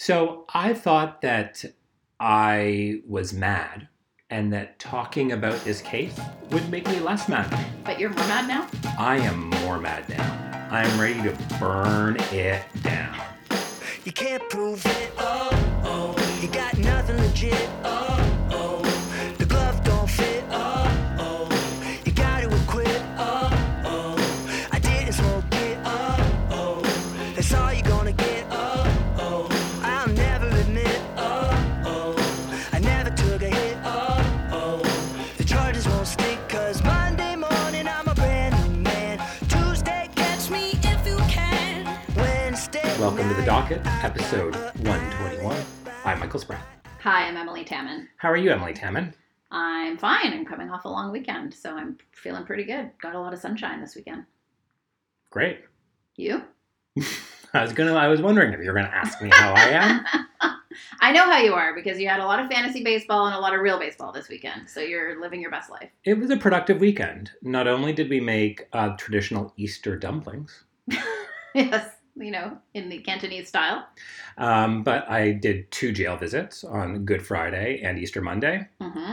So I thought that I was mad and that talking about this case would make me less mad. But you're more mad now? I am more mad now. I'm ready to burn it down. You can't prove it. Oh, oh. You got nothing legit. Oh, oh. Welcome to the docket, episode 121. I'm Michael Spratt. Hi, I'm Emilie Taman. How are you, Emilie Taman? I'm fine. I'm coming off a long weekend, so I'm feeling pretty good. Got a lot of sunshine this weekend. Great. You? I was gonna. I was wondering if you were gonna ask me how I am. I know how you are because you had a lot of fantasy baseball and a lot of real baseball this weekend, so you're living your best life. It was a productive weekend. Not only did we make uh, traditional Easter dumplings, yes, you know, in the Cantonese style. um, but I did two jail visits on Good Friday and Easter Monday. hmm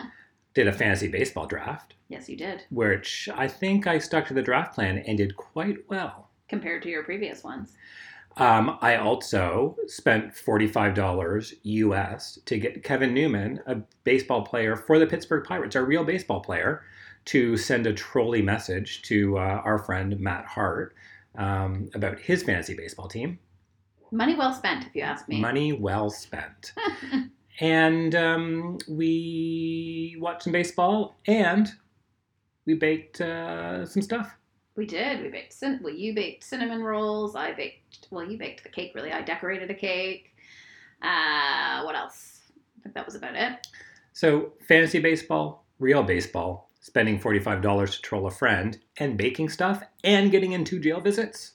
Did a fantasy baseball draft, Yes, you did, which I think I stuck to the draft plan and did quite well. compared to your previous ones. Um, I also spent $45 US to get Kevin Newman, a baseball player for the Pittsburgh Pirates, a real baseball player, to send a trolley message to uh, our friend Matt Hart um, about his fantasy baseball team. Money well spent, if you ask me. Money well spent. and um, we watched some baseball and we baked uh, some stuff. We did. We baked. Cin- well, you baked cinnamon rolls. I baked. Well, you baked the cake. Really, I decorated a cake. Uh, what else? I think that was about it. So, fantasy baseball, real baseball, spending $45 to troll a friend, and baking stuff, and getting in two jail visits.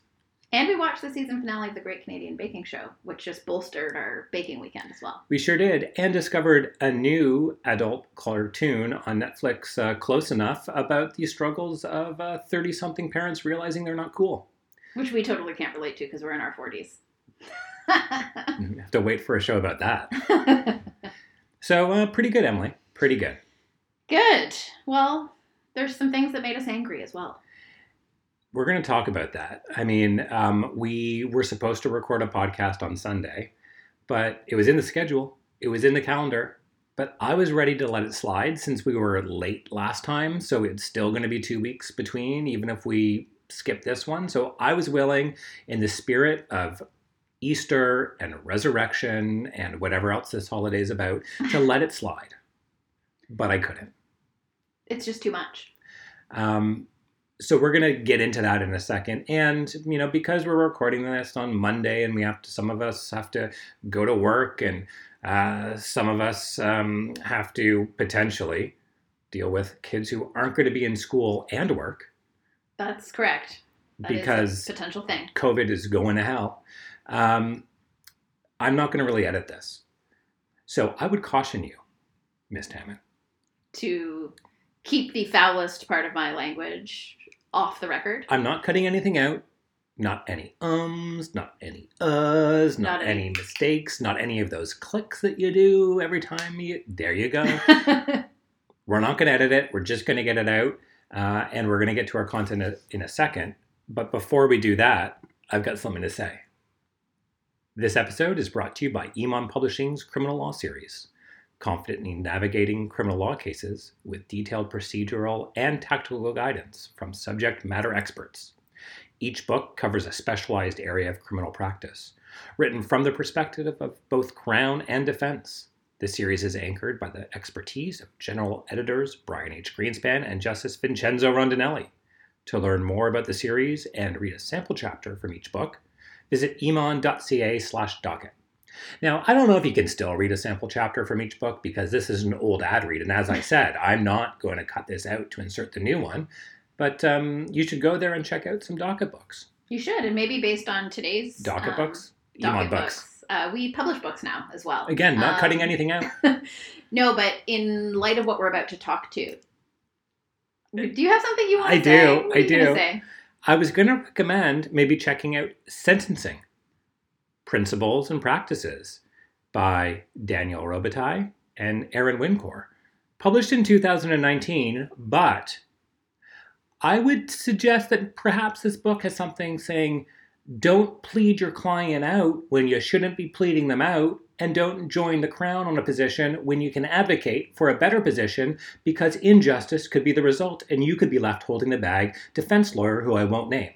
And we watched the season finale of the Great Canadian Baking Show, which just bolstered our baking weekend as well. We sure did, and discovered a new adult cartoon on Netflix, uh, Close Enough, about the struggles of 30 something parents realizing they're not cool. Which we totally can't relate to because we're in our 40s. You have to wait for a show about that. So, uh, pretty good, Emilie. Pretty good. Good. Well, there's some things that made us angry as well. We're going to talk about that. I mean, um, we were supposed to record a podcast on Sunday, but it was in the schedule, it was in the calendar. But I was ready to let it slide since we were late last time. So it's still going to be two weeks between, even if we skip this one. So I was willing, in the spirit of Easter and resurrection and whatever else this holiday is about, to let it slide. But I couldn't. It's just too much. Um, so we're gonna get into that in a second, and you know because we're recording this on Monday, and we have to, some of us have to go to work, and uh, some of us um, have to potentially deal with kids who aren't going to be in school and work That's correct. That is because a potential thing. COVID is going to hell. Um, I'm not going to really edit this, so I would caution you, Miss Taman. To keep the foulest part of my language off the record. I'm not cutting anything out. Not any ums, not any uhs, not, Not any any- mistakes, not any of those clicks that you do every time you. There you go. we're not going to edit it. We're just going to get it out, uh, and we're going to get to our content in a- in a second. But before we do that, I've got something to say. This episode is brought to you by Emond Publishing's Criminal Law Series, confidently navigating criminal law cases with detailed procedural and tactical guidance from subject matter experts. Each book covers a specialized area of criminal practice, written from the perspective of both Crown and defense. The series is anchored by the expertise of general editors Brian H. Greenspan and Justice Vincenzo Rondinelli. To learn more about the series and read a sample chapter from each book, visit emond.ca slash docket. Now, I don't know if you can still read a sample chapter from each book because this is an old ad read, and as I said, I'm not going to cut this out to insert the new one, but um, you should go there and check out some docket books. you should, and maybe based on today's Docket um, books? docket Emond books. Uh, we publish books now as well. Again, not Um, cutting anything out. No, but in light of what we're about to talk to, do you have something you want to I say? do, I are you do. I was going to recommend maybe checking out sentencing principles and practices by Daniel Robitaille and Aaron Wincor. Published in 2019, but I would suggest that perhaps this book has something saying don't plead your client out when you shouldn't be pleading them out, and don't join the crown on a position when you can advocate for a better position because injustice could be the result and you could be left holding the bag, defense lawyer who I won't name.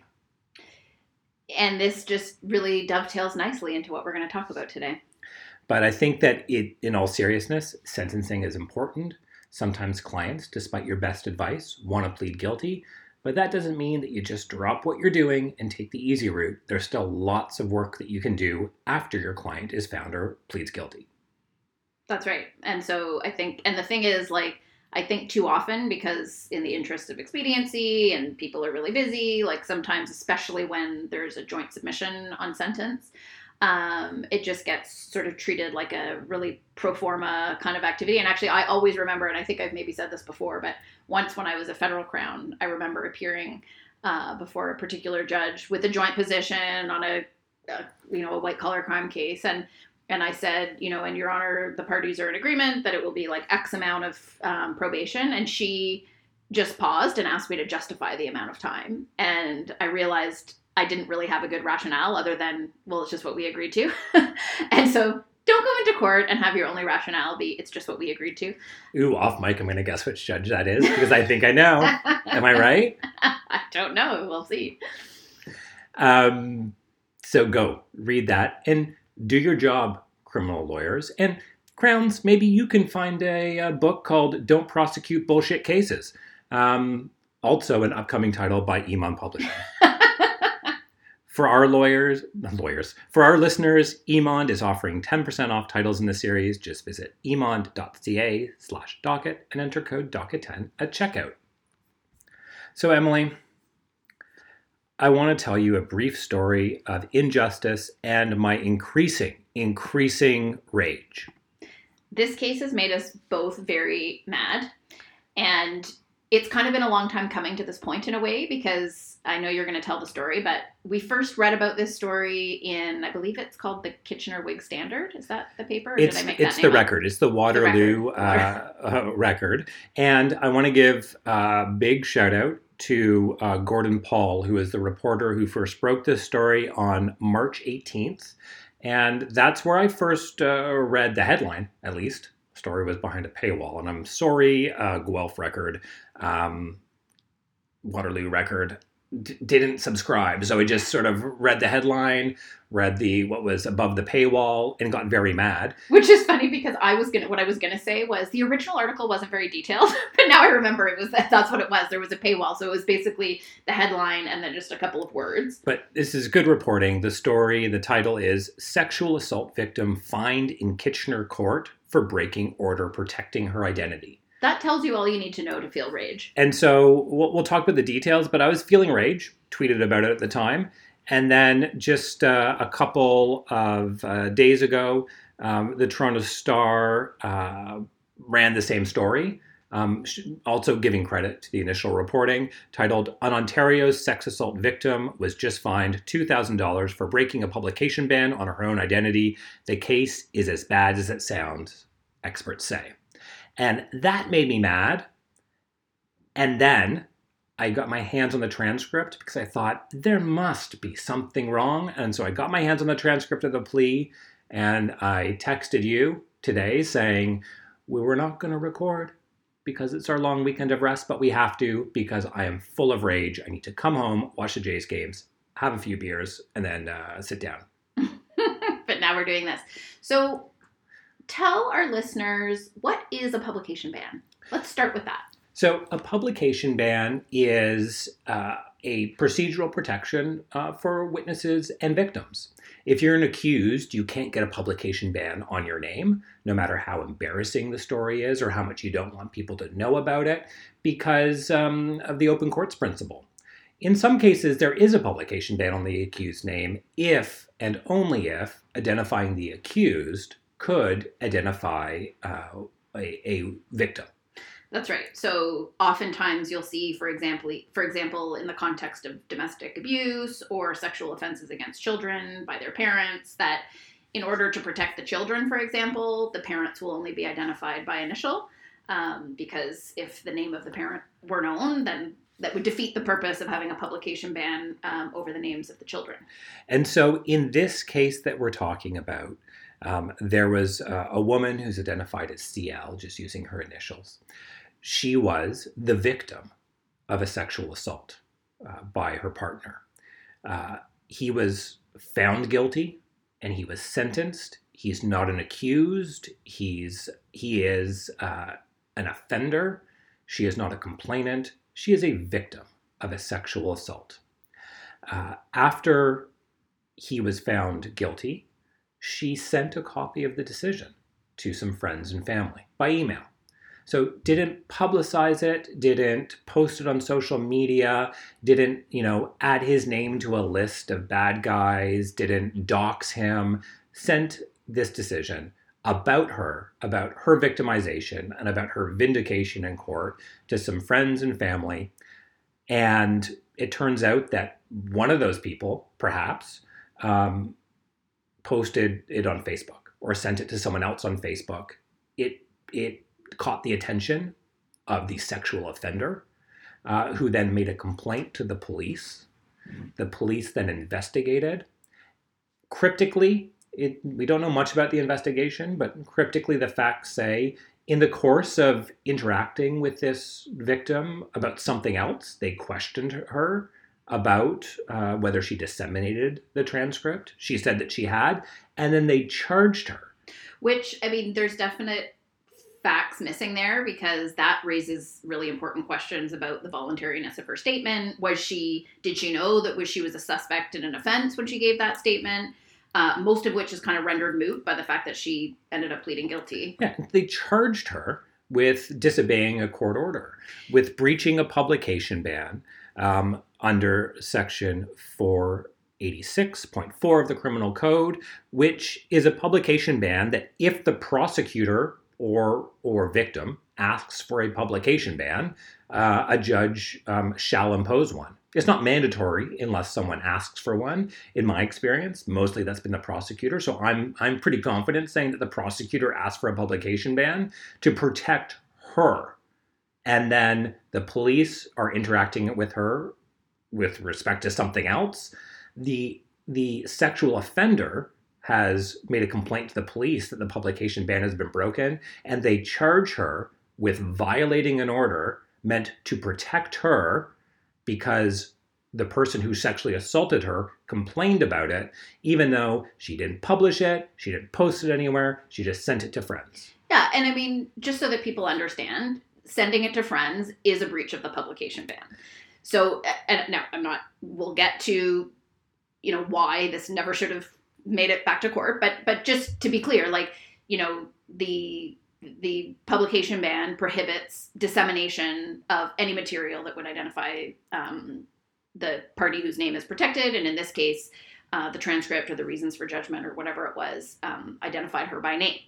And this just really dovetails nicely into what we're going to talk about today. But I think that it, in all seriousness, sentencing is important. Sometimes clients, despite your best advice, want to plead guilty, but that doesn't mean that you just drop what you're doing and take the easy route. There's still lots of work that you can do after your client is found or pleads guilty. That's right. And so I think, and the thing is, like, I think too often because in the interest of expediency and people are really busy, like sometimes, especially when there's a joint submission on sentence, um, it just gets sort of treated like a really pro forma kind of activity. And actually, I always remember, and I think I've maybe said this before, but once when I was a federal crown, I remember appearing uh, before a particular judge with a joint position on a, a you know a white collar crime case, and and I said, you know, and Your Honor, the parties are in agreement that it will be like X amount of um, probation, and she just paused and asked me to justify the amount of time, and I realized I didn't really have a good rationale other than, well, it's just what we agreed to. and so don't go into court and have your only rationale be it's just what we agreed to. Ooh, off mic, I'm going to guess which judge that is because I think I know. Am I right? I don't know. We'll see. Um, so go read that and do your job, criminal lawyers. And Crowns, maybe you can find a, a book called Don't Prosecute Bullshit Cases. Um, also, an upcoming title by Emond Publishing. For our lawyers, lawyers, for our listeners, Emond is offering 10% off titles in the series. Just visit emond.ca slash docket and enter code docket10 at checkout. So, Emilie, I want to tell you a brief story of injustice and my increasing, increasing rage. This case has made us both very mad. And it's kind of been a long time coming to this point in a way because I know you're going to tell the story, but we first read about this story in, I believe it's called the Kitchener Whig Standard. Is that the paper? Or It's, did I make it's the up? record. It's the Waterloo record. uh, uh, record. And I want to give a big shout out to uh, Gordon Paul, who is the reporter who first broke this story on March 18th. And that's where I first uh, read the headline, at least. The story was behind a paywall. And I'm sorry, uh, Guelph Record, um, Waterloo Record, d- didn't subscribe. So I just sort of read the headline, read the what was above the paywall, and got very mad. Which is funny because I was gonna what I was gonna say was the original article wasn't very detailed, but now I remember it was that that's what it was. There was a paywall, so it was basically the headline and then just a couple of words. But this is good reporting. The story, the title is Sexual Assault Victim Fined in Kitchener Court for Breaking Order Protecting Her Identity. That tells you all you need to know to feel rage. And so we'll, we'll talk about the details, but I was feeling rage, tweeted about it at the time. And then just uh, a couple of uh, days ago, um, the Toronto Star uh, ran the same story, um, also giving credit to the initial reporting, titled An Ontario's Sex Assault Victim Was Just Fined $2,000 for Breaking a Publication Ban on Her Own Identity. The case is as bad as it sounds, experts say. And that made me mad. And then I got my hands on the transcript because I thought there must be something wrong. And so I got my hands on the transcript of the plea and I texted you today saying, We were not going to record because it's our long weekend of rest, but we have to because I am full of rage. I need to come home, watch the Jays games, have a few beers, and then uh, sit down. but now we're doing this. So tell our listeners what is a publication ban? Let's start with that. So, a publication ban is uh, a procedural protection uh, for witnesses and victims. If you're an accused, you can't get a publication ban on your name, no matter how embarrassing the story is or how much you don't want people to know about it, because um, of the open courts principle. In some cases, there is a publication ban on the accused's name if and only if identifying the accused could identify uh, a, a victim. That's right. So oftentimes you'll see, for example, for example, in the context of domestic abuse or sexual offenses against children by their parents, that in order to protect the children, for example, the parents will only be identified by initial. Um, because if the name of the parent were known, then that would defeat the purpose of having a publication ban um, over the names of the children. And so, in this case that we're talking about, um, there was uh, a woman who's identified as CL, just using her initials. She was the victim of a sexual assault uh, by her partner. Uh, he was found guilty and he was sentenced. He's not an accused. He's he is uh, an offender. She is not a complainant. She is a victim of a sexual assault. Uh, after he was found guilty, she sent a copy of the decision to some friends and family by email. So didn't publicize it, didn't post it on social media, didn't, you know, add his name to a list of bad guys, didn't dox him, sent this decision about her, about her victimization and about her vindication in court to some friends and family. And it turns out that one of those people, perhaps, um, posted it on Facebook or sent it to someone else on Facebook. It it caught the attention of the sexual offender, uh, who then made a complaint to the police. The police then investigated. Cryptically, it, we don't know much about the investigation, but cryptically, the facts say in the course of interacting with this victim about something else, they questioned her about uh, whether she disseminated the transcript. She said that she had, and then they charged her. Which, I mean, there's definite facts missing there because that raises really important questions about the voluntariness of her statement. Was she, did she know that was she was a suspect in an offense when she gave that statement? Uh, most of which is kind of rendered moot by the fact that she ended up pleading guilty. Yeah, they charged her with disobeying a court order, with breaching a publication ban um, under Section 486.4 of the Criminal Code, which is a publication ban that if the prosecutor or or victim asks for a publication ban, uh, a judge um, shall impose one. It's not mandatory unless someone asks for one. In my experience, mostly that's been the prosecutor. So I'm I'm pretty confident saying that the prosecutor asked for a publication ban to protect her, and then the police are interacting with her with respect to something else. The the sexual offender has made a complaint to the police that the publication ban has been broken, and they charge her with violating an order meant to protect her because the person who sexually assaulted her complained about it, even though she didn't publish it, she didn't post it anywhere, she just sent it to friends. Yeah, and I mean, just so that people understand, sending it to friends is a breach of the publication ban. So, and now I'm not, we'll get to, you know, why this never should have made it back to court, but, but just to be clear, like, you know, the the publication ban prohibits dissemination of any material that would identify um, the party whose name is protected, and in this case, uh, the transcript or the reasons for judgment or whatever it was um, identified her by name.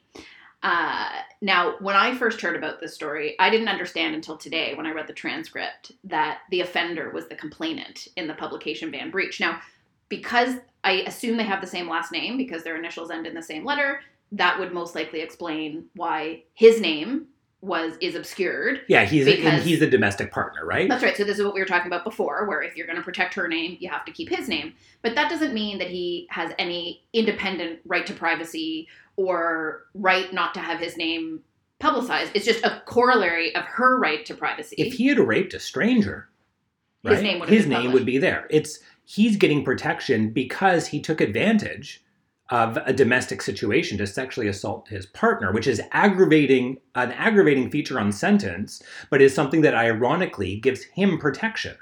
Uh, now, when I first heard about this story, I didn't understand until today when I read the transcript that the offender was the complainant in the publication ban breach. Now, because I assume they have the same last name because their initials end in the same letter, that would most likely explain why his name was is obscured. Yeah, he's Because- he's the domestic partner, right? That's right. So this is what we were talking about before, where if you're going to protect her name, you have to keep his name. But that doesn't mean that he has any independent right to privacy or right not to have his name publicized. It's just a corollary of her right to privacy. if he had raped a stranger, His name would his been name published. would be there. It's he's getting protection because he took advantage of a domestic situation to sexually assault his partner, which is aggravating an aggravating feature on sentence, but is something that ironically gives him protection.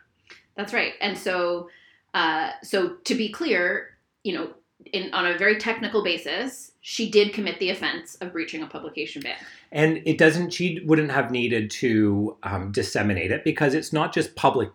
That's right. And so, uh, so to be clear, you know, in on a very technical basis, she did commit the offense of breaching a publication ban. And it doesn't, she wouldn't have needed to um, disseminate it because it's not just public,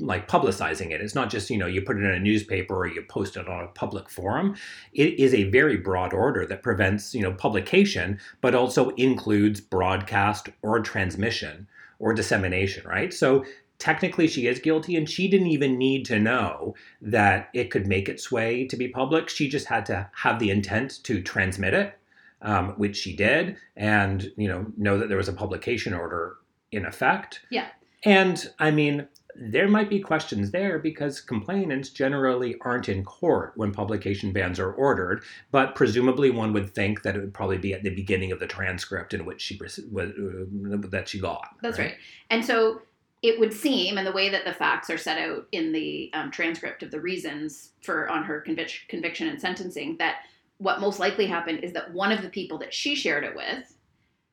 like publicizing it. It's not just, you know, you put it in a newspaper or you post it on a public forum. It is a very broad order that prevents, you know, publication, but also includes broadcast or transmission or dissemination, right? So technically she is guilty and she didn't even need to know that it could make its way to be public she just had to have the intent to transmit it um, which she did and you know know that there was a publication order in effect Yeah. and i mean there might be questions there because complainants generally aren't in court when publication bans are ordered but presumably one would think that it would probably be at the beginning of the transcript in which she was- uh, that she got That's right. And so it would seem, and the way that the facts are set out in the um, transcript of the reasons for on her convic- conviction and sentencing, that what most likely happened is that one of the people that she shared it with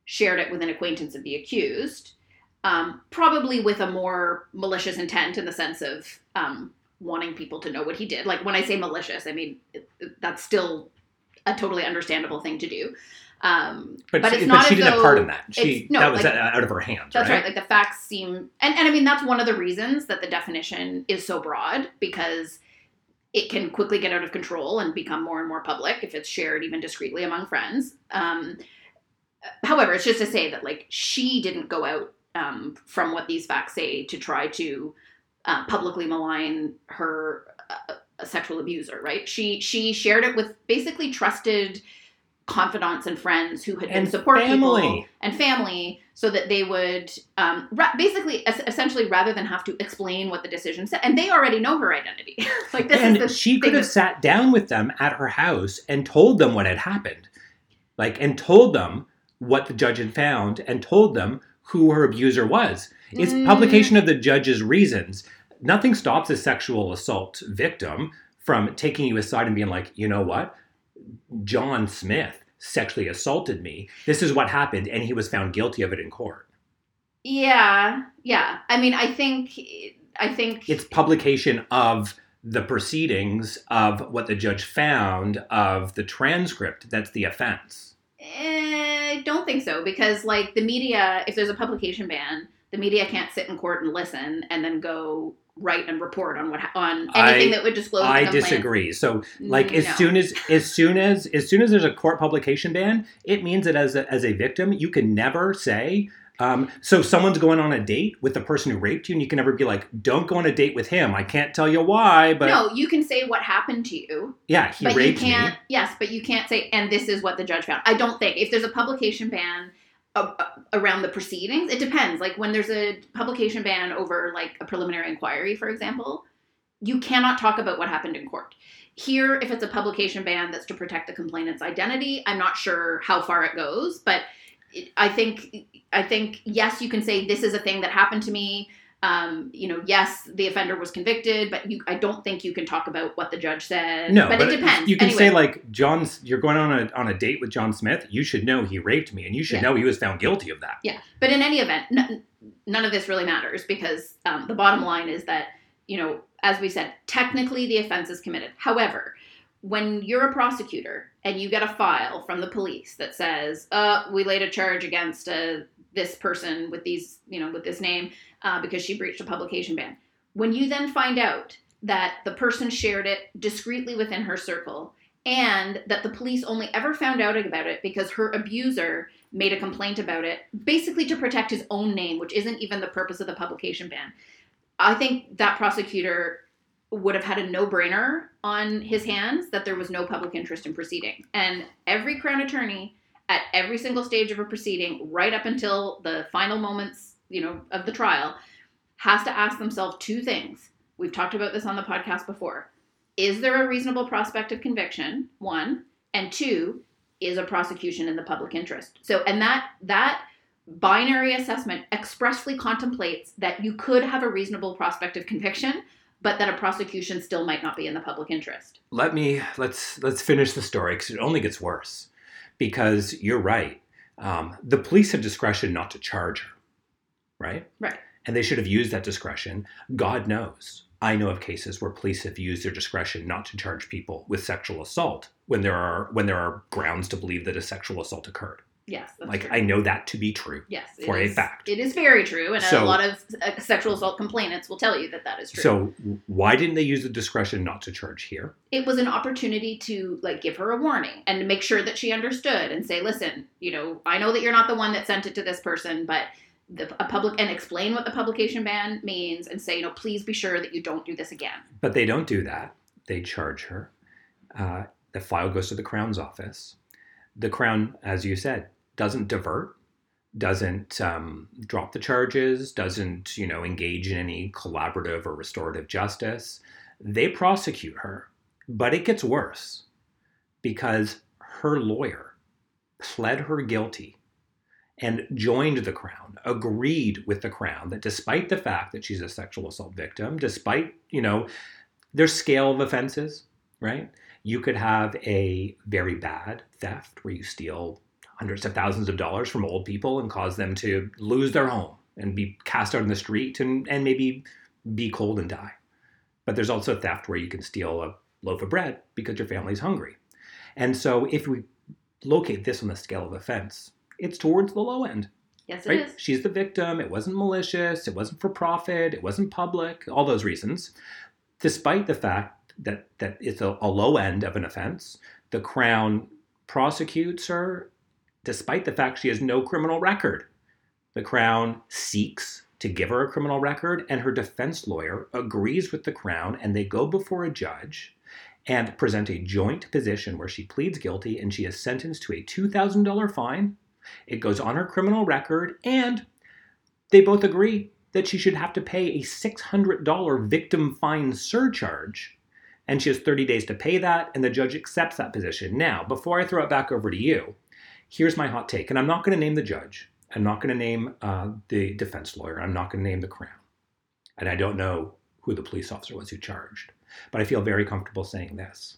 shared it with an acquaintance of the accused, um, probably with a more malicious intent in the sense of um, wanting people to know what he did. Like when I say malicious, I mean it, it- that's still a totally understandable thing to do. Um, But, But she, it's but not she as didn't have part in that. She no, that was like- out of her hands. That's right. right. Like the facts seem, and, and I mean that's one of the reasons that the definition is so broad because it can quickly get out of control and become more and more public if it's shared even discreetly among friends. Um, however, it's just to say that like she didn't go out um, from what these facts say to try to uh, publicly malign her uh, sexual abuser. Right? She she shared it with basically trusted confidants and friends who had been And support people family. and family so that they would um, ra- basically es- essentially rather than have to explain what the decision said and they already know her identity like this and is the she could have sat down with them at her house and told them what had happened, like, and told them what the judge had found, and told them who her abuser was. It's Mm. publication of the judge's reasons. Nothing stops a sexual assault victim from taking you aside and being like, you know what, John Smith sexually assaulted me. This is what happened, and he was found guilty of it in court. yeah yeah i mean i think i think it's publication of the proceedings of what the judge found of the transcript that's the offense Eh, I don't think so because like the media, if there's a publication ban, the media can't sit in court and listen and then go write and report on what on anything I- that would disclose. i disagree so like as No. soon as as soon as as soon as there's a court publication ban it means that as a, as a victim you can never say um, so someone's going on a date with the person who raped you and you can never be like don't go on a date with him i can't tell you why but no, you can say what happened to you, yeah he but you can't. me Yes, but you can't say, and this is what the judge found. I don't think if there's a publication ban uh, uh, around the proceedings, it depends. Like when there's a publication ban over like a preliminary inquiry, for example, you cannot talk about what happened in court. Here, if it's a publication ban that's to protect the complainant's identity, I'm not sure how far it goes, but I think I think yes, you can say this is a thing that happened to me. Um, you know, yes, the offender was convicted, but you, I don't think you can talk about what the judge said. no, but, it depends. You can Anyway, say like John's. You're going on a on a date with John Smith. You should know he raped me, and you should Yeah. know he was found guilty of that. Yeah, but in any event, n- none of this really matters because um, the bottom line is that you know, as we said, technically the offense is committed. However, when you're a prosecutor and you get a file from the police that says, "Uh, we laid a charge against uh, this person with these, you know, with this name uh, because she breached a publication ban," when you then find out that the person shared it discreetly within her circle and that the police only ever found out about it because her abuser made a complaint about it, basically to protect his own name, which isn't even the purpose of the publication ban. I think that prosecutor would have had a no brainer on his hands that there was no public interest in proceeding. And every Crown attorney at every single stage of a proceeding, right up until the final moments, you know, of the trial, has to ask themselves two things. We've talked about this on the podcast before. Is there a reasonable prospect of conviction? One. And two, is a prosecution in the public interest. So and that that binary assessment expressly contemplates that you could have a reasonable prospect of conviction, but that a prosecution still might not be in the public interest. Let me let's let's finish the story because it only gets worse. Because you're right, um, the police have discretion not to charge her, right? Right. And they should have used that discretion. God knows. I know of cases where police have used their discretion not to charge people with sexual assault when there are when there are grounds to believe that a sexual assault occurred. Yes, that's like true. I know that to be true. yes, for a fact. It is very true, and So- a lot of uh, sexual assault complainants will tell you that that is true. So why didn't they use the discretion not to charge here? it was an opportunity to like give her a warning and to make sure that she understood and say listen you know i know that you're not the one that sent it to this person but the, a public and explain what the publication ban means and say, you know, please be sure that you don't do this again. But they don't do that. They charge her. Uh, the file goes to the Crown's office. The Crown, as you said, doesn't divert, doesn't um, drop the charges, doesn't you know engage in any collaborative or restorative justice. They prosecute her, but it gets worse because her lawyer pled her guilty and joined the crown agreed with the crown that despite the fact that she's a sexual assault victim despite you know their scale of offenses right you could have a very bad theft where you steal hundreds of thousands of dollars from old people and cause them to lose their home and be cast out in the street and, and maybe be cold and die but there's also theft where you can steal a loaf of bread because your family's hungry and so if we locate this on the scale of offense it's towards the low end Yes, it right? is. She's the victim. It wasn't malicious. It wasn't for profit. It wasn't public. All those reasons. Despite the fact that that it's a, a low end of an offense, the Crown prosecutes her, despite the fact she has no criminal record. The Crown seeks to give her a criminal record, and her defense lawyer agrees with the Crown, and they go before a judge and present a joint position where she pleads guilty and she is sentenced to a $2,000 fine it goes on her criminal record, and they both agree that she should have to pay a $600 victim fine surcharge. And she has 30 days to pay that, and the judge accepts that position. Now, before I throw it back over to you, here's my hot take. And I'm not going to name the judge, I'm not going to name uh, the defense lawyer, I'm not going to name the crown. And I don't know who the police officer was who charged. But I feel very comfortable saying this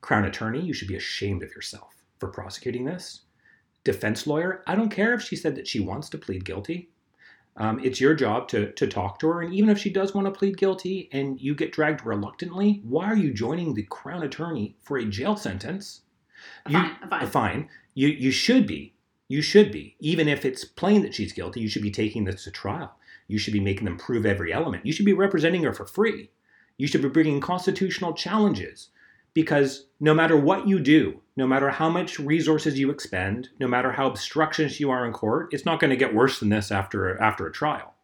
Crown attorney, you should be ashamed of yourself for prosecuting this defense lawyer, I don't care if she said that she wants to plead guilty. Um, it's your job to, to talk to her. And even if she does want to plead guilty and you get dragged reluctantly, why are you joining the crown attorney for a jail sentence? A You- fine, a fine. A fine. You, you should be. You should be. Even if it's plain that she's guilty, you should be taking this to trial. You should be making them prove every element. You should be representing her for free. You should be bringing constitutional challenges because no matter what you do, no matter how much resources you expend, no matter how obstructionist you are in court, it's not going to get worse than this after after a trial.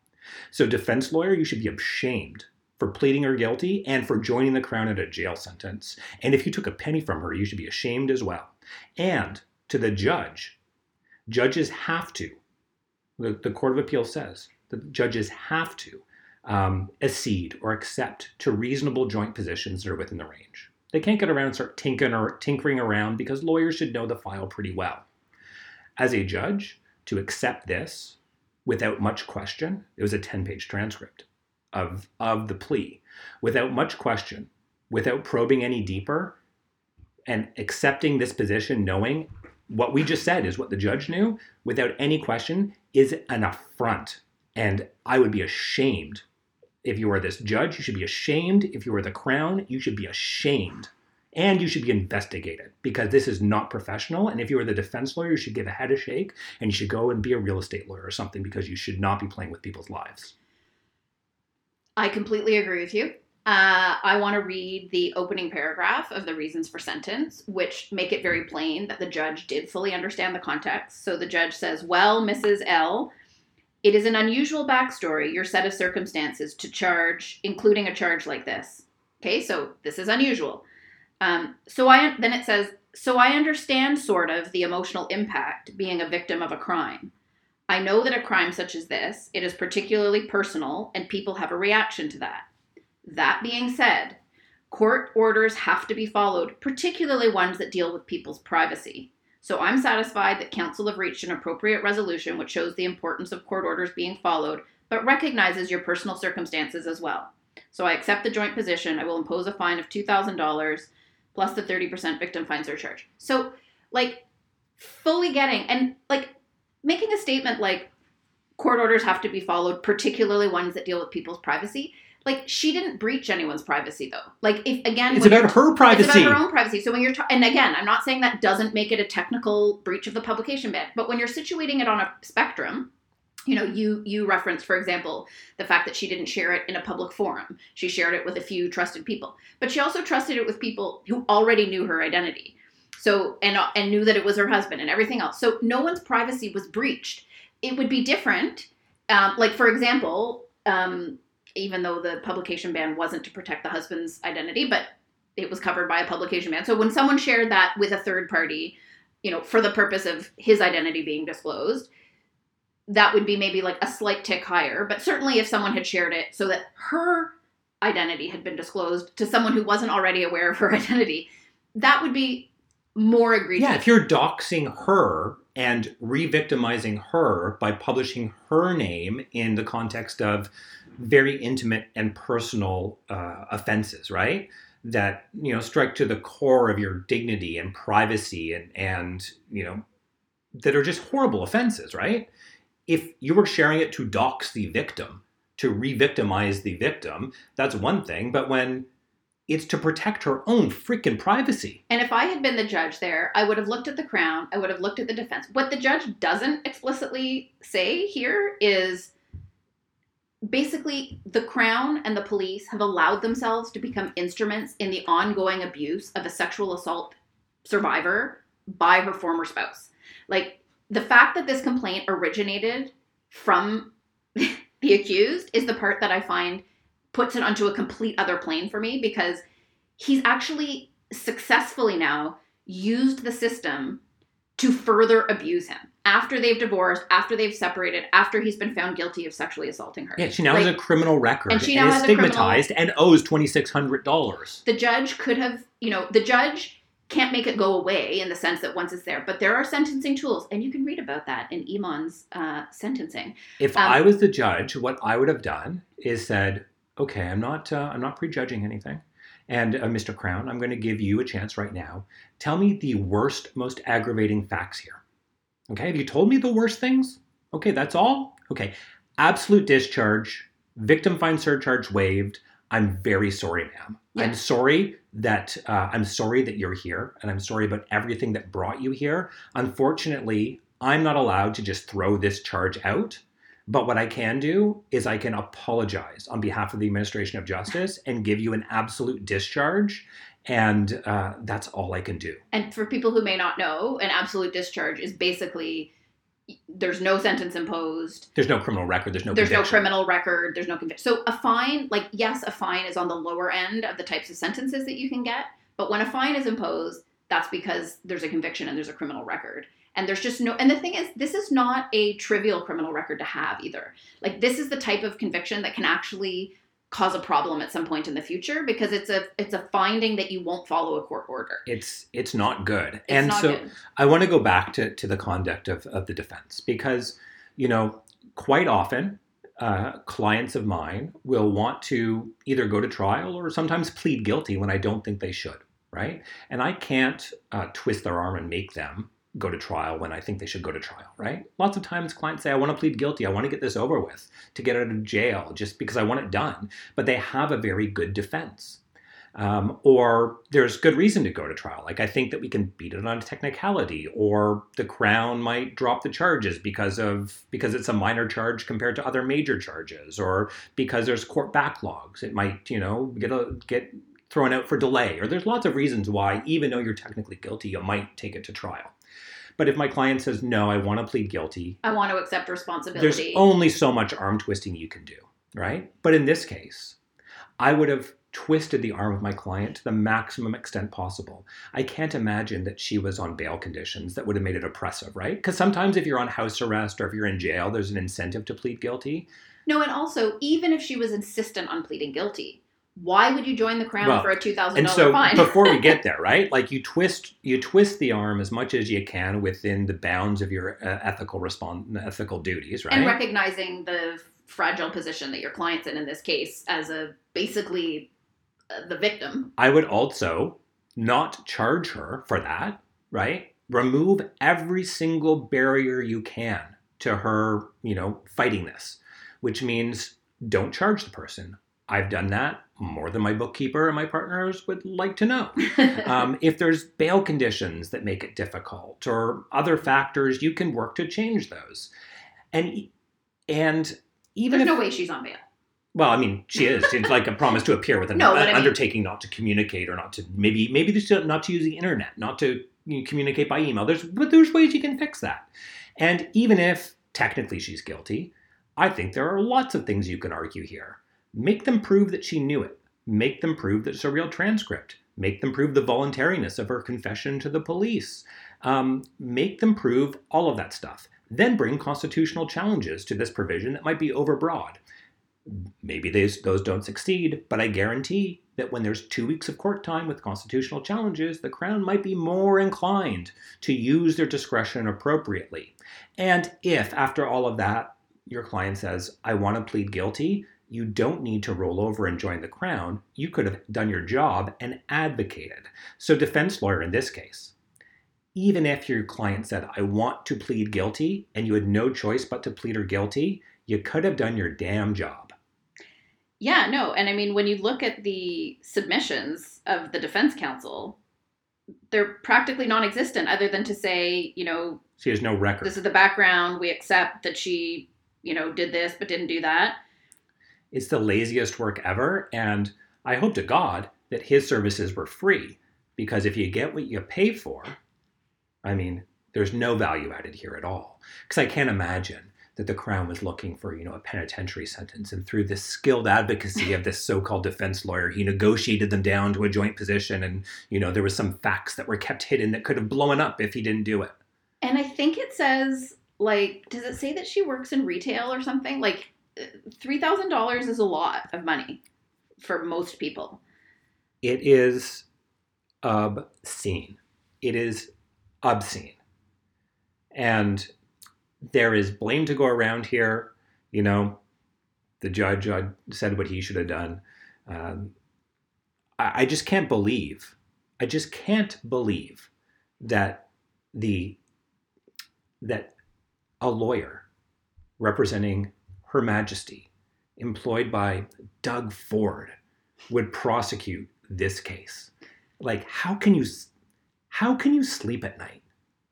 So defense lawyer, you should be ashamed for pleading her guilty and for joining the crown at a jail sentence. And if you took a penny from her, you should be ashamed as well. And to the judge, judges have to. The, the Court of Appeal says that judges have to um, accede or accept to reasonable joint positions that are within the range. They can't get around and start tinkering, or, tinkering around because lawyers should know the file pretty well. As a judge, to accept this without much question, it was a 10 page transcript of, of the plea, without much question, without probing any deeper, and accepting this position, knowing what we just said is what the judge knew, without any question, is an affront. And I would be ashamed if you are this judge, you should be ashamed. If you are the crown, you should be ashamed. And you should be investigated because this is not professional. And if you are the defense lawyer, you should give a head a shake and you should go and be a real estate lawyer or something because you should not be playing with people's lives. I completely agree with you. Uh, I want to read the opening paragraph of the reasons for sentence, which make it very plain that the judge did fully understand the context. So the judge says, Well, Mrs. L, it is an unusual backstory, your set of circumstances to charge, including a charge like this. Okay, so this is unusual. Um, so I then it says, so I understand sort of the emotional impact being a victim of a crime. I know that a crime such as this, it is particularly personal, and people have a reaction to that. That being said, court orders have to be followed, particularly ones that deal with people's privacy. So I'm satisfied that council have reached an appropriate resolution which shows the importance of court orders being followed, but recognizes your personal circumstances as well. So I accept the joint position. I will impose a fine of $2,000 plus the 30% victim fine surcharge. So, like, fully getting and like making a statement like court orders have to be followed, particularly ones that deal with people's privacy. Like, she didn't breach anyone's privacy, though. Like, if again, It's about her privacy. it's about her own privacy. So when you're, ta- and again, I'm not saying that doesn't make it a technical breach of the publication ban, but when you're situating it on a spectrum, you know, you you reference for example, the fact that she didn't share it in a public forum. She shared it with a few trusted people, but she also trusted it with people who already knew her identity. So and and knew that it was her husband and everything else. So no one's privacy was breached. It would be different Um, like for example, um, even though the publication ban wasn't to protect the husband's identity, but it was covered by a publication ban. So when someone shared that with a third party, you know, for the purpose of his identity being disclosed, that would be maybe like a slight tick higher. But certainly if someone had shared it so that her identity had been disclosed to someone who wasn't already aware of her identity, that would be more egregious. Yeah, if you're doxing her and re-victimizing her by publishing her name in the context of very intimate and personal uh, offenses, right? That you know strike to the core of your dignity and privacy, and and you know that are just horrible offenses, right? If you were sharing it to dox the victim, to re-victimize the victim, that's one thing. But when it's to protect her own freaking privacy. And if I had been the judge there, I would have looked at the crown, I would have looked at the defense. What the judge doesn't explicitly say here is basically the crown and the police have allowed themselves to become instruments in the ongoing abuse of a sexual assault survivor by her former spouse. Like the fact that this complaint originated from the accused is the part that I find puts it onto a complete other plane for me because he's actually successfully now used the system to further abuse him after they've divorced, after they've separated, after he's been found guilty of sexually assaulting her. Yeah, she now Like, has a criminal record and and, she now is has a criminal- stigmatized and owes twenty six hundred dollars. the judge could have, you know, the judge can't make it go away in the sense that once it's there, but there are sentencing tools, and you can read about that in Emond's uh, sentencing. If Um, I was the judge, what I would have done is said, "Okay, I'm not, uh, I'm not prejudging anything." And uh, Mr. Crown, I'm going to give you a chance right now. Tell me the worst, most aggravating facts here. Okay, have you told me the worst things? Okay, that's all. Okay, absolute discharge, victim fine surcharge waived. I'm very sorry, ma'am. Yeah. I'm sorry that uh, I'm sorry that you're here, and I'm sorry about everything that brought you here. Unfortunately, I'm not allowed to just throw this charge out. But what I can do is I can apologize on behalf of the administration of justice and give you an absolute discharge, and uh, that's all I can do. And for people who may not know, an absolute discharge is basically there's no sentence imposed, There's no criminal record. There's no. there's no criminal record, there's no conviction. So a fine, like yes, a fine is on the lower end of the types of sentences that you can get, but when a fine is imposed, that's because there's a conviction and there's a criminal record. And there's just no and the thing is this is not a trivial criminal record to have either. Like this is the type of conviction that can actually cause a problem at some point in the future because it's a it's a finding that you won't follow a court order. It's it's not good. It's and not so good. I want to go back to, to the conduct of, of the defense because, you know, quite often uh, clients of mine will want to either go to trial or sometimes plead guilty when I don't think they should, right? And I can't uh, twist their arm and make them go to trial when I think they should go to trial, right? Lots of times clients say, I want to plead guilty. I want to get this over with to get out of jail just because I want it done. But they have a very good defense um, or there's good reason to go to trial. Like I think that we can beat it on a technicality, or the crown might drop the charges because of because it's a minor charge compared to other major charges, or because there's court backlogs. It might you know get a get thrown out for delay, or there's lots of reasons why even though you're technically guilty, you might take it to trial. But if my client says no, I want to plead guilty, I want to accept responsibility. there's only so much arm twisting you can do, right? But in this case, I would have twisted the arm of my client to the maximum extent possible. I can't imagine that she was on bail conditions that would have made it oppressive, right? Because sometimes if you're on house arrest or if you're in jail, there's an incentive to plead guilty. No, and also, even if she was insistent on pleading guilty, why would you join the crown Well, for a two thousand And dollar so fine? before we get there, right? Like you twist you twist the arm as much as you can within the bounds of your uh, ethical respond ethical duties, right? and recognizing the fragile position that your client's in in this case as a basically uh, the victim. I would also not charge her for that, right? Remove every single barrier you can to her, you know, fighting this, which means don't charge the person. I've done that more than my bookkeeper and my partners would like to know. Um, if there's bail conditions that make it difficult or other factors, you can work to change those. And and even There's if no way she's on bail. well, I mean, she is. It's like a promise to appear with an No, but I mean- undertaking not to communicate or not to maybe maybe not to use the internet, not to you know, communicate by email. There's but there's ways you can fix that. And even if technically she's guilty, I think there are lots of things you can argue here. Make them prove that she knew it. Make them prove that it's a real transcript. Make them prove the voluntariness of her confession to the police. Um, make them prove all of that stuff. Then bring constitutional challenges to this provision that might be overbroad. Maybe those, those don't succeed, but I guarantee that when there's two weeks of court time with constitutional challenges, the Crown might be more inclined to use their discretion appropriately. And if, after all of that, your client says, I want to plead guilty, you don't need to roll over and join the Crown. You could have done your job and advocated. So, defense lawyer in this case, even if your client said, I want to plead guilty, and you had no choice but to plead her guilty, you could have done your damn job. Yeah, no. And I mean, when you look at the submissions of the defense counsel, they're practically non existent other than to say, you know, She has no record. this is the background. We accept that she, you know, did this but didn't do that. It's the laziest work ever, and I hope to God that his services were free, because if you get what you pay for, I mean, there's no value added here at all. Because I can't imagine that the Crown was looking for, you know, a penitentiary sentence, and through the skilled advocacy of this so-called defense lawyer, he negotiated them down to a joint position, and you know, there was some facts that were kept hidden that could have blown up if he didn't do it. And I think it says, like, does it say that she works in retail or something? Like, $3,000 is a lot of money for most people. It is obscene. It is obscene. And there is blame to go around here. You know, the judge uh, said what he should have done. Um, I, I just can't believe, I just can't believe that the that a lawyer representing Her Majesty, employed by Doug Ford, would prosecute this case. Like, how can you, how can you sleep at night?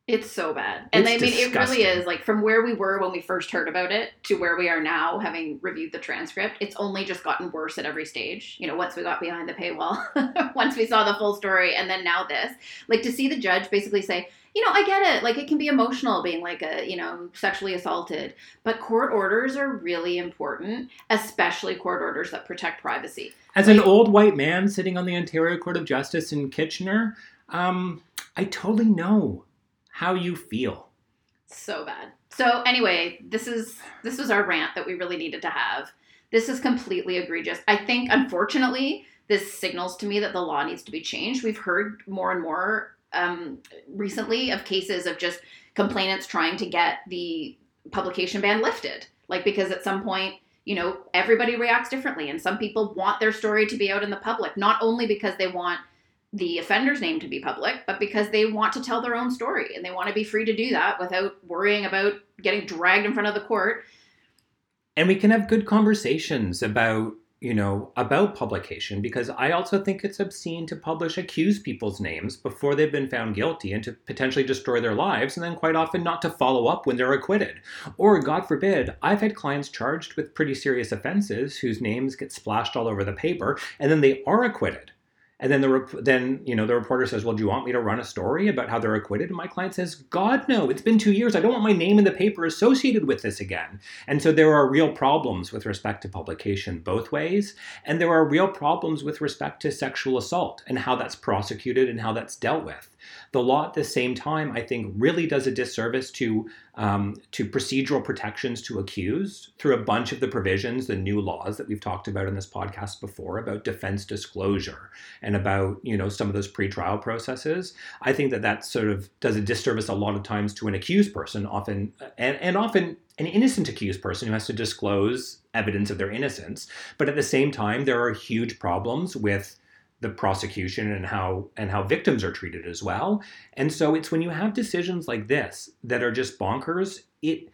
It's so bad. And It's I mean, it really is like from where we were when we first heard about it to where we are now, having reviewed the transcript, it's only just gotten worse at every stage. You know, once we got behind the paywall, once we saw the full story, and then now this. Like to see the judge basically say, you know, I get it. Like it can be emotional being like a, you know, sexually assaulted, but court orders are really important, especially court orders that protect privacy. As an old white man sitting on the Ontario Court of Justice in Kitchener, um, I totally know how you feel. So bad. So anyway, this is this was our rant that we really needed to have. This is completely egregious. I think unfortunately this signals to me that the law needs to be changed. We've heard more and more um, recently of cases of just complainants trying to get the publication ban lifted, like because at some point you know everybody reacts differently, and some people want their story to be out in the public, not only because they want the offender's name to be public, but because they want to tell their own story and they want to be free to do that without worrying about getting dragged in front of the court. and we can have good conversations about you know about publication because i also think it's obscene to publish accused people's names before they've been found guilty and to potentially destroy their lives and then quite often not to follow up when they're acquitted or god forbid i've had clients charged with pretty serious offenses whose names get splashed all over the paper and then they are acquitted and then the rep- then you know the reporter says, "Well, do you want me to run a story about how they're acquitted?" And my client says, "God, no! It's been two years. I don't want my name in the paper associated with this again." And so there are real problems with respect to publication both ways, and there are real problems with respect to sexual assault and how that's prosecuted and how that's dealt with. The law, at the same time, I think, really does a disservice to um, to procedural protections to accused through a bunch of the provisions, the new laws that we've talked about in this podcast before about defense disclosure and about you know some of those pretrial processes. I think that that sort of does a disservice a lot of times to an accused person, often and, and often an innocent accused person who has to disclose evidence of their innocence. But at the same time, there are huge problems with the prosecution and how and how victims are treated as well. And so it's when you have decisions like this that are just bonkers, it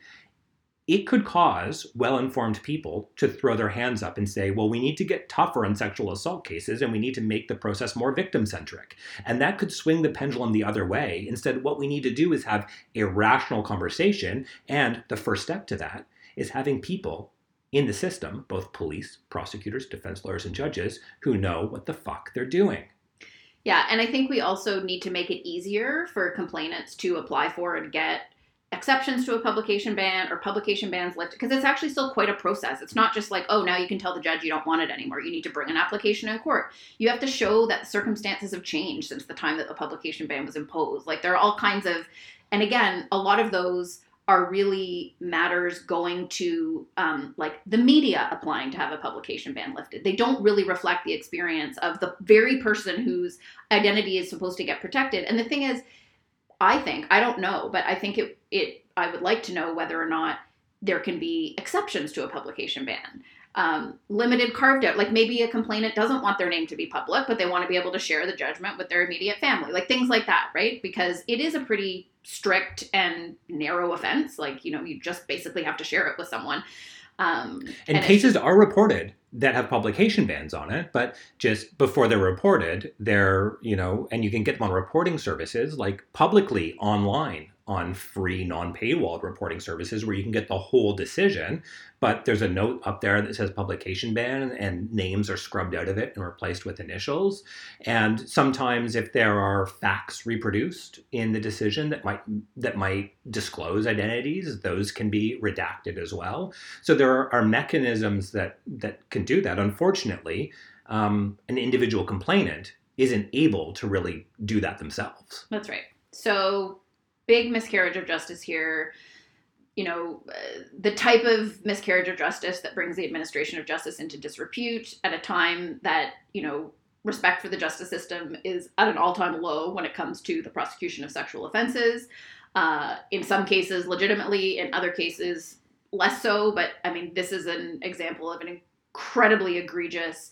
it could cause well-informed people to throw their hands up and say, "Well, we need to get tougher on sexual assault cases and we need to make the process more victim-centric." And that could swing the pendulum the other way. Instead, what we need to do is have a rational conversation, and the first step to that is having people in the system, both police, prosecutors, defense lawyers, and judges, who know what the fuck they're doing. Yeah, and I think we also need to make it easier for complainants to apply for and get exceptions to a publication ban or publication bans lifted because it's actually still quite a process. It's not just like, oh, now you can tell the judge you don't want it anymore. You need to bring an application in court. You have to show that circumstances have changed since the time that the publication ban was imposed. Like there are all kinds of, and again, a lot of those are really matters going to um, like the media applying to have a publication ban lifted. They don't really reflect the experience of the very person whose identity is supposed to get protected. And the thing is, I think I don't know, but I think it it I would like to know whether or not there can be exceptions to a publication ban. Um, limited carved out, like maybe a complainant doesn't want their name to be public, but they want to be able to share the judgment with their immediate family, like things like that, right? Because it is a pretty strict and narrow offense. Like, you know, you just basically have to share it with someone. Um, And, it's cases are reported that have publication bans on it, but just before they're reported, they're, you know, and you can get them on reporting services like publicly online on free non paywalled reporting services where you can get the whole decision. But there's a note up there that says publication ban and names are scrubbed out of it and replaced with initials. And sometimes if there are facts reproduced in the decision that might that might disclose identities, those can be redacted as well. So there are mechanisms that that can do that. Unfortunately, um, an individual complainant isn't able to really do that themselves. That's right. So, big miscarriage of justice here. You know, uh, the type of miscarriage of justice that brings the administration of justice into disrepute at a time that, you know, respect for the justice system is at an all time low when it comes to the prosecution of sexual offenses. Uh, in some cases, legitimately, in other cases, less so. But I mean, this is an example of an incredibly egregious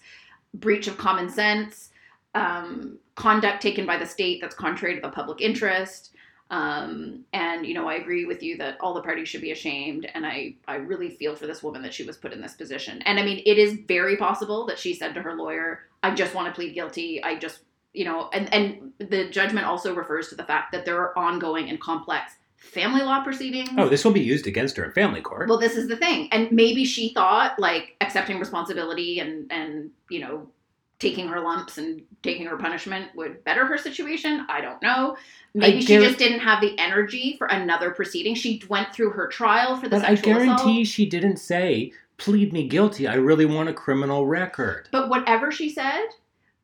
breach of common sense, um, conduct taken by the state that's contrary to the public interest. Um, and you know, I agree with you that all the parties should be ashamed, and I I really feel for this woman that she was put in this position. And I mean, it is very possible that she said to her lawyer, "I just want to plead guilty. I just." You know, and, and the judgment also refers to the fact that there are ongoing and complex family law proceedings. Oh, this will be used against her in family court. Well, this is the thing, and maybe she thought like accepting responsibility and and you know taking her lumps and taking her punishment would better her situation. I don't know. Maybe she guar- just didn't have the energy for another proceeding. She went through her trial for the but I guarantee assault. she didn't say, plead me guilty. I really want a criminal record. But whatever she said,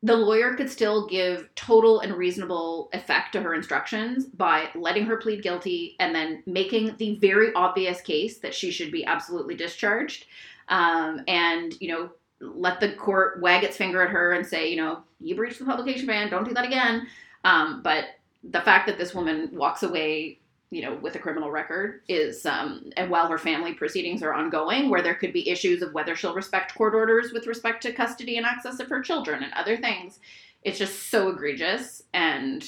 the lawyer could still give total and reasonable effect to her instructions by letting her plead guilty and then making the very obvious case that she should be absolutely discharged. Um, and, you know, let the court wag its finger at her and say, you know, you breached the publication ban, don't do that again. Um, but the fact that this woman walks away you know, with a criminal record is, um, and while her family proceedings are ongoing, where there could be issues of whether she'll respect court orders with respect to custody and access of her children and other things. It's just so egregious and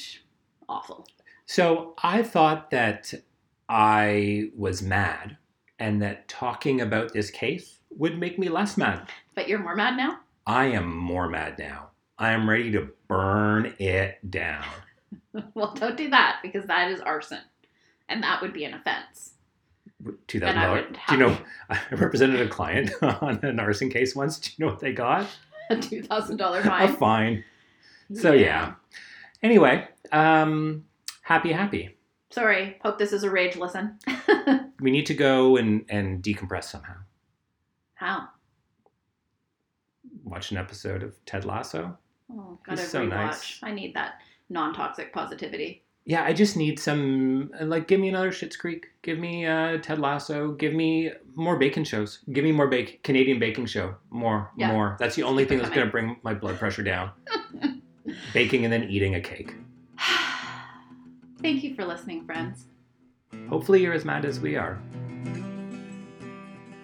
awful. So I thought that I was mad and that talking about this case would make me less mad. But you're more mad now? I am more mad now. I am ready to burn it down. well, don't do that because that is arson. And that would be an offense. Two And thousand dollars. Do you know? I represented a client on an arson case once. Do you know what they got? A $2,000 fine. A fine. So yeah. Anyway, um, happy, happy. Sorry. Hope this is a rage listen. We need to go and and decompress somehow. How? Watch an episode of Ted Lasso. Oh, gotta He's so rewatch. nice. I need that non toxic positivity. Yeah, I just need some like give me another Schitt's Creek. Give me uh, Ted Lasso. Give me more bacon shows. Give me more bacon Canadian baking show. More, Yeah. more. That's the only thing that's going to bring my blood pressure down. Baking and then eating a cake. Thank you for listening, friends. Hopefully, you're as mad as we are.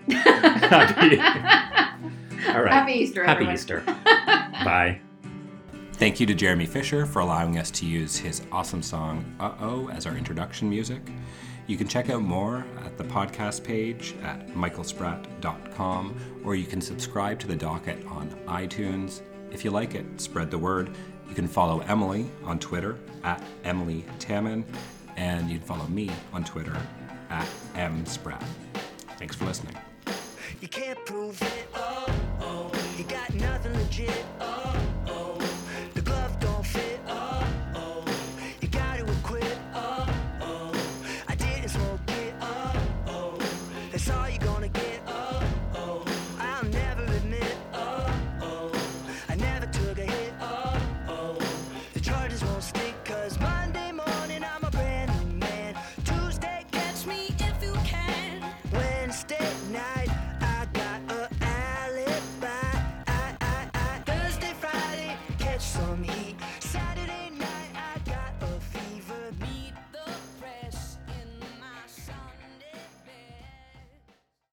Happy, All right. Easter, Happy everyone. Easter. Bye. Thank you to Jeremy Fisher for allowing us to use his awesome song Uh Oh as our introduction music. You can check out more at the podcast page at michaelspratt.com or you can subscribe to the docket on iTunes. If you like it, spread the word. You can follow Emilie on Twitter at Emilie Taman and you can follow me on Twitter at mspratt. Thanks for listening. You can't prove it. Oh, oh. You got nothing legit. Oh.